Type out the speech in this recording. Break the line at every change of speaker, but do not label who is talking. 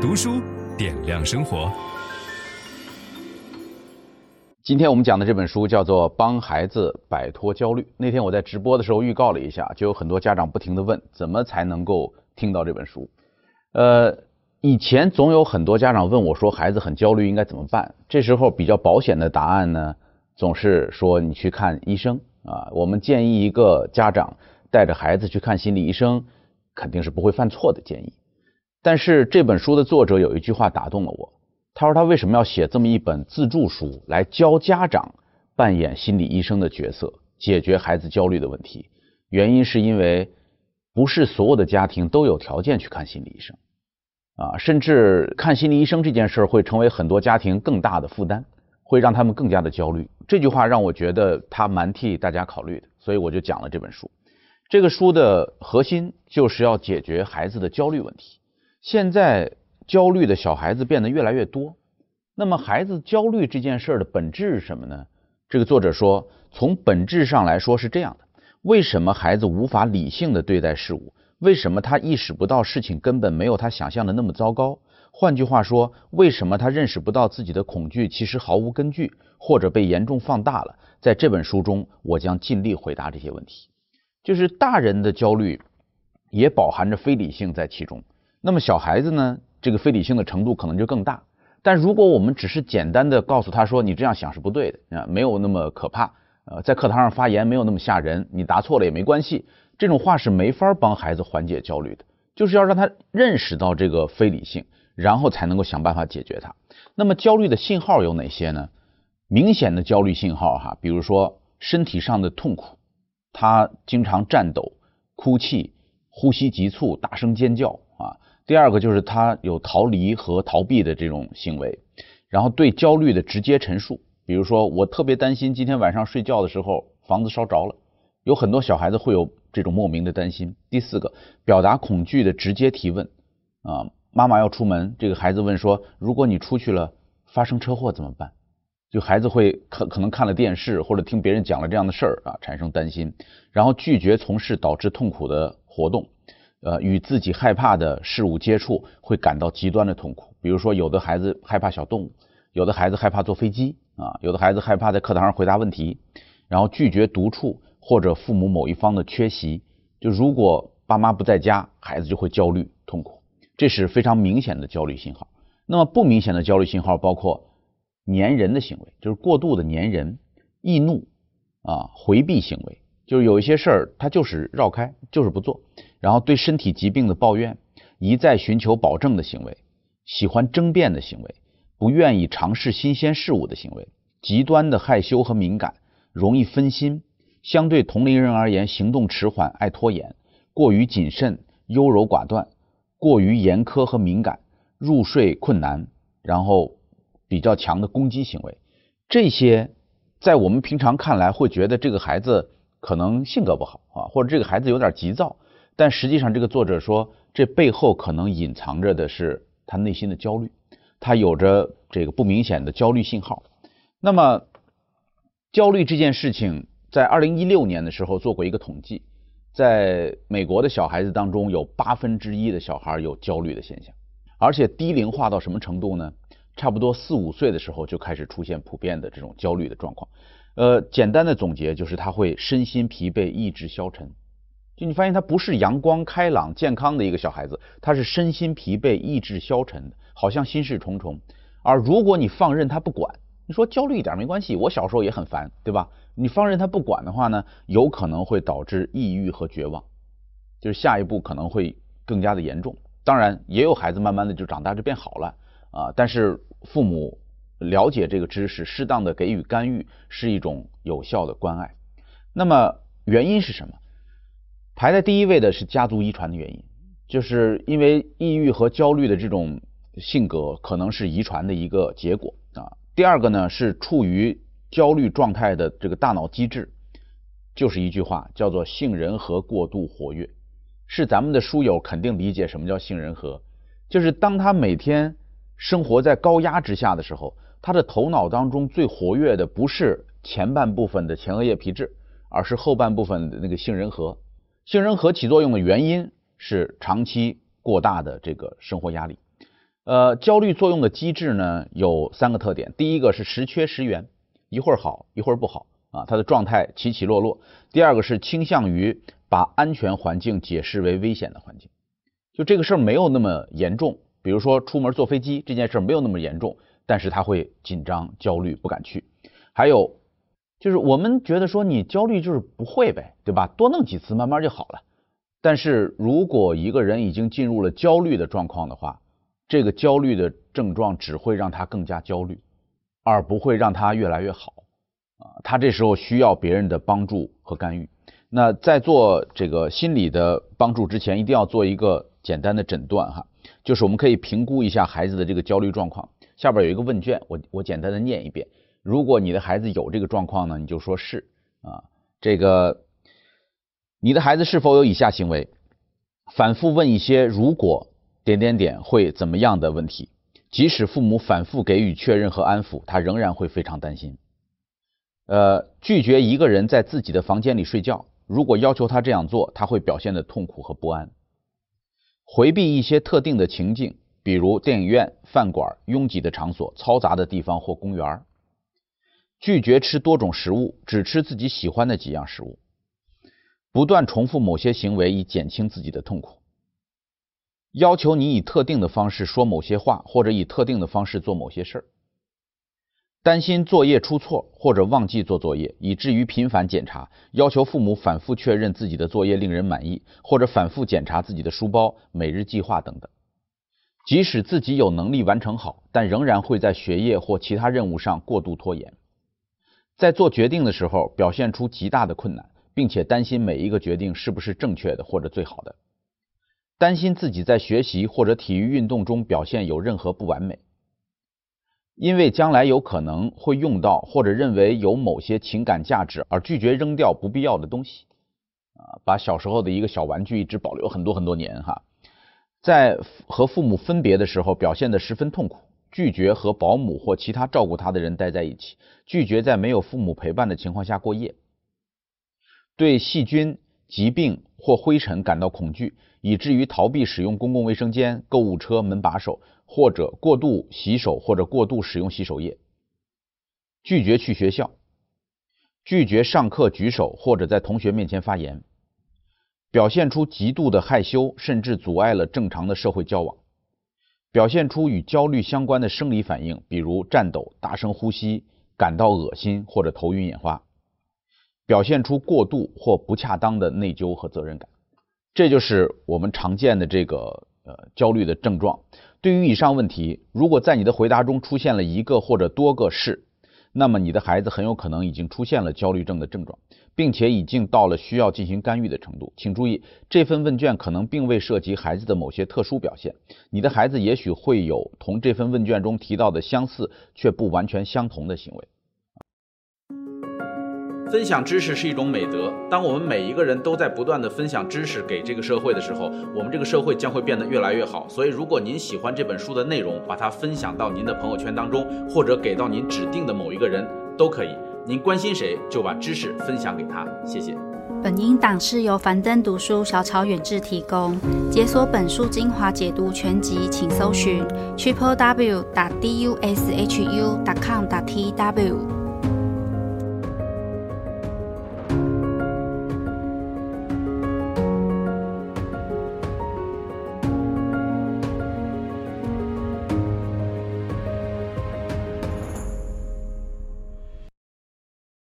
读书点亮生活。
今天我们讲的这本书叫做《帮孩子摆脱焦虑》。那天我在直播的时候预告了一下，就有很多家长不停地问，怎么才能够听到这本书？呃，以前总有很多家长问我说，孩子很焦虑应该怎么办？这时候比较保险的答案呢，总是说你去看医生啊。我们建议一个家长带着孩子去看心理医生，肯定是不会犯错的建议。但是这本书的作者有一句话打动了我，他说他为什么要写这么一本自助书来教家长扮演心理医生的角色，解决孩子焦虑的问题？原因是因为不是所有的家庭都有条件去看心理医生，啊，甚至看心理医生这件事会成为很多家庭更大的负担，会让他们更加的焦虑。这句话让我觉得他蛮替大家考虑的，所以我就讲了这本书。这个书的核心就是要解决孩子的焦虑问题。现在焦虑的小孩子变得越来越多，那么孩子焦虑这件事的本质是什么呢？这个作者说，从本质上来说是这样的：为什么孩子无法理性的对待事物？为什么他意识不到事情根本没有他想象的那么糟糕？换句话说，为什么他认识不到自己的恐惧其实毫无根据，或者被严重放大了？在这本书中，我将尽力回答这些问题。就是大人的焦虑也饱含着非理性在其中。那么小孩子呢，这个非理性的程度可能就更大。但如果我们只是简单的告诉他说，你这样想是不对的啊，没有那么可怕，呃，在课堂上发言没有那么吓人，你答错了也没关系，这种话是没法帮孩子缓解焦虑的。就是要让他认识到这个非理性，然后才能够想办法解决它。那么焦虑的信号有哪些呢？明显的焦虑信号哈，比如说身体上的痛苦，他经常颤抖、哭泣、呼吸急促、大声尖叫啊。第二个就是他有逃离和逃避的这种行为，然后对焦虑的直接陈述，比如说我特别担心今天晚上睡觉的时候房子烧着了，有很多小孩子会有这种莫名的担心。第四个，表达恐惧的直接提问，啊，妈妈要出门，这个孩子问说，如果你出去了发生车祸怎么办？就孩子会可可能看了电视或者听别人讲了这样的事儿啊，产生担心，然后拒绝从事导致痛苦的活动。呃，与自己害怕的事物接触会感到极端的痛苦。比如说，有的孩子害怕小动物，有的孩子害怕坐飞机啊，有的孩子害怕在课堂上回答问题，然后拒绝独处或者父母某一方的缺席。就如果爸妈不在家，孩子就会焦虑痛苦，这是非常明显的焦虑信号。那么不明显的焦虑信号包括粘人的行为，就是过度的粘人、易怒啊、回避行为。就是有一些事儿，他就是绕开，就是不做，然后对身体疾病的抱怨，一再寻求保证的行为，喜欢争辩的行为，不愿意尝试新鲜事物的行为，极端的害羞和敏感，容易分心，相对同龄人而言行动迟缓，爱拖延，过于谨慎，优柔寡断，过于严苛和敏感，入睡困难，然后比较强的攻击行为，这些在我们平常看来会觉得这个孩子。可能性格不好啊，或者这个孩子有点急躁，但实际上这个作者说，这背后可能隐藏着的是他内心的焦虑，他有着这个不明显的焦虑信号。那么，焦虑这件事情，在二零一六年的时候做过一个统计，在美国的小孩子当中，有八分之一的小孩有焦虑的现象，而且低龄化到什么程度呢？差不多四五岁的时候就开始出现普遍的这种焦虑的状况。呃，简单的总结就是他会身心疲惫、意志消沉。就你发现他不是阳光开朗、健康的一个小孩子，他是身心疲惫、意志消沉的，好像心事重重。而如果你放任他不管，你说焦虑一点没关系，我小时候也很烦，对吧？你放任他不管的话呢，有可能会导致抑郁和绝望，就是下一步可能会更加的严重。当然，也有孩子慢慢的就长大就变好了啊，但是父母。了解这个知识，适当的给予干预是一种有效的关爱。那么原因是什么？排在第一位的是家族遗传的原因，就是因为抑郁和焦虑的这种性格可能是遗传的一个结果啊。第二个呢是处于焦虑状态的这个大脑机制，就是一句话叫做杏仁核过度活跃。是咱们的书友肯定理解什么叫杏仁核，就是当他每天生活在高压之下的时候。他的头脑当中最活跃的不是前半部分的前额叶皮质，而是后半部分的那个杏仁核。杏仁核起作用的原因是长期过大的这个生活压力。呃，焦虑作用的机制呢有三个特点，第一个是时缺时圆，一会儿好一会儿不好啊，它的状态起起落落。第二个是倾向于把安全环境解释为危险的环境，就这个事儿没有那么严重，比如说出门坐飞机这件事儿没有那么严重，但是他会紧张焦虑不敢去。还有就是我们觉得说你焦虑就是不会呗，对吧？多弄几次慢慢就好了。但是如果一个人已经进入了焦虑的状况的话，这个焦虑的症状只会让他更加焦虑，而不会让他越来越好。啊，他这时候需要别人的帮助和干预。那在做这个心理的帮助之前，一定要做一个简单的诊断哈，就是我们可以评估一下孩子的这个焦虑状况。下边有一个问卷，我我简单的念一遍。如果你的孩子有这个状况呢，你就说是啊，这个。你的孩子是否有以下行为？反复问一些“如果点点点会怎么样”的问题，即使父母反复给予确认和安抚，他仍然会非常担心。呃，拒绝一个人在自己的房间里睡觉，如果要求他这样做，他会表现得痛苦和不安。回避一些特定的情境，比如电影院、饭馆、拥挤的场所、嘈杂的地方或公园。拒绝吃多种食物，只吃自己喜欢的几样食物。不断重复某些行为以减轻自己的痛苦，要求你以特定的方式说某些话，或者以特定的方式做某些事儿。担心作业出错或者忘记做作业，以至于频繁检查，要求父母反复确认自己的作业令人满意，或者反复检查自己的书包、每日计划等等。即使自己有能力完成好，但仍然会在学业或其他任务上过度拖延。在做决定的时候，表现出极大的困难。并且担心每一个决定是不是正确的或者最好的，担心自己在学习或者体育运动中表现有任何不完美，因为将来有可能会用到或者认为有某些情感价值而拒绝扔掉不必要的东西，啊，把小时候的一个小玩具一直保留很多很多年哈，在和父母分别的时候表现得十分痛苦，拒绝和保姆或其他照顾他的人待在一起，拒绝在没有父母陪伴的情况下过夜。对细菌、疾病或灰尘感到恐惧，以至于逃避使用公共卫生间、购物车门把手，或者过度洗手或者过度使用洗手液。拒绝去学校，拒绝上课举手或者在同学面前发言，表现出极度的害羞，甚至阻碍了正常的社会交往。表现出与焦虑相关的生理反应，比如颤抖、大声呼吸、感到恶心或者头晕眼花。表现出过度或不恰当的内疚和责任感，这就是我们常见的这个呃焦虑的症状。对于以上问题，如果在你的回答中出现了一个或者多个是，那么你的孩子很有可能已经出现了焦虑症的症状，并且已经到了需要进行干预的程度。请注意，这份问卷可能并未涉及孩子的某些特殊表现，你的孩子也许会有同这份问卷中提到的相似却不完全相同的行为。
分享知识是一种美德。当我们每一个人都在不断地分享知识给这个社会的时候，我们这个社会将会变得越来越好。所以，如果您喜欢这本书的内容，把它分享到您的朋友圈当中，或者给到您指定的某一个人都可以。您关心谁，就把知识分享给他。谢谢。
本音档是由樊登读书小草远志提供。解锁本书精华解读全集，请搜寻 triple w 打 d u s h u 点 com 打 t w。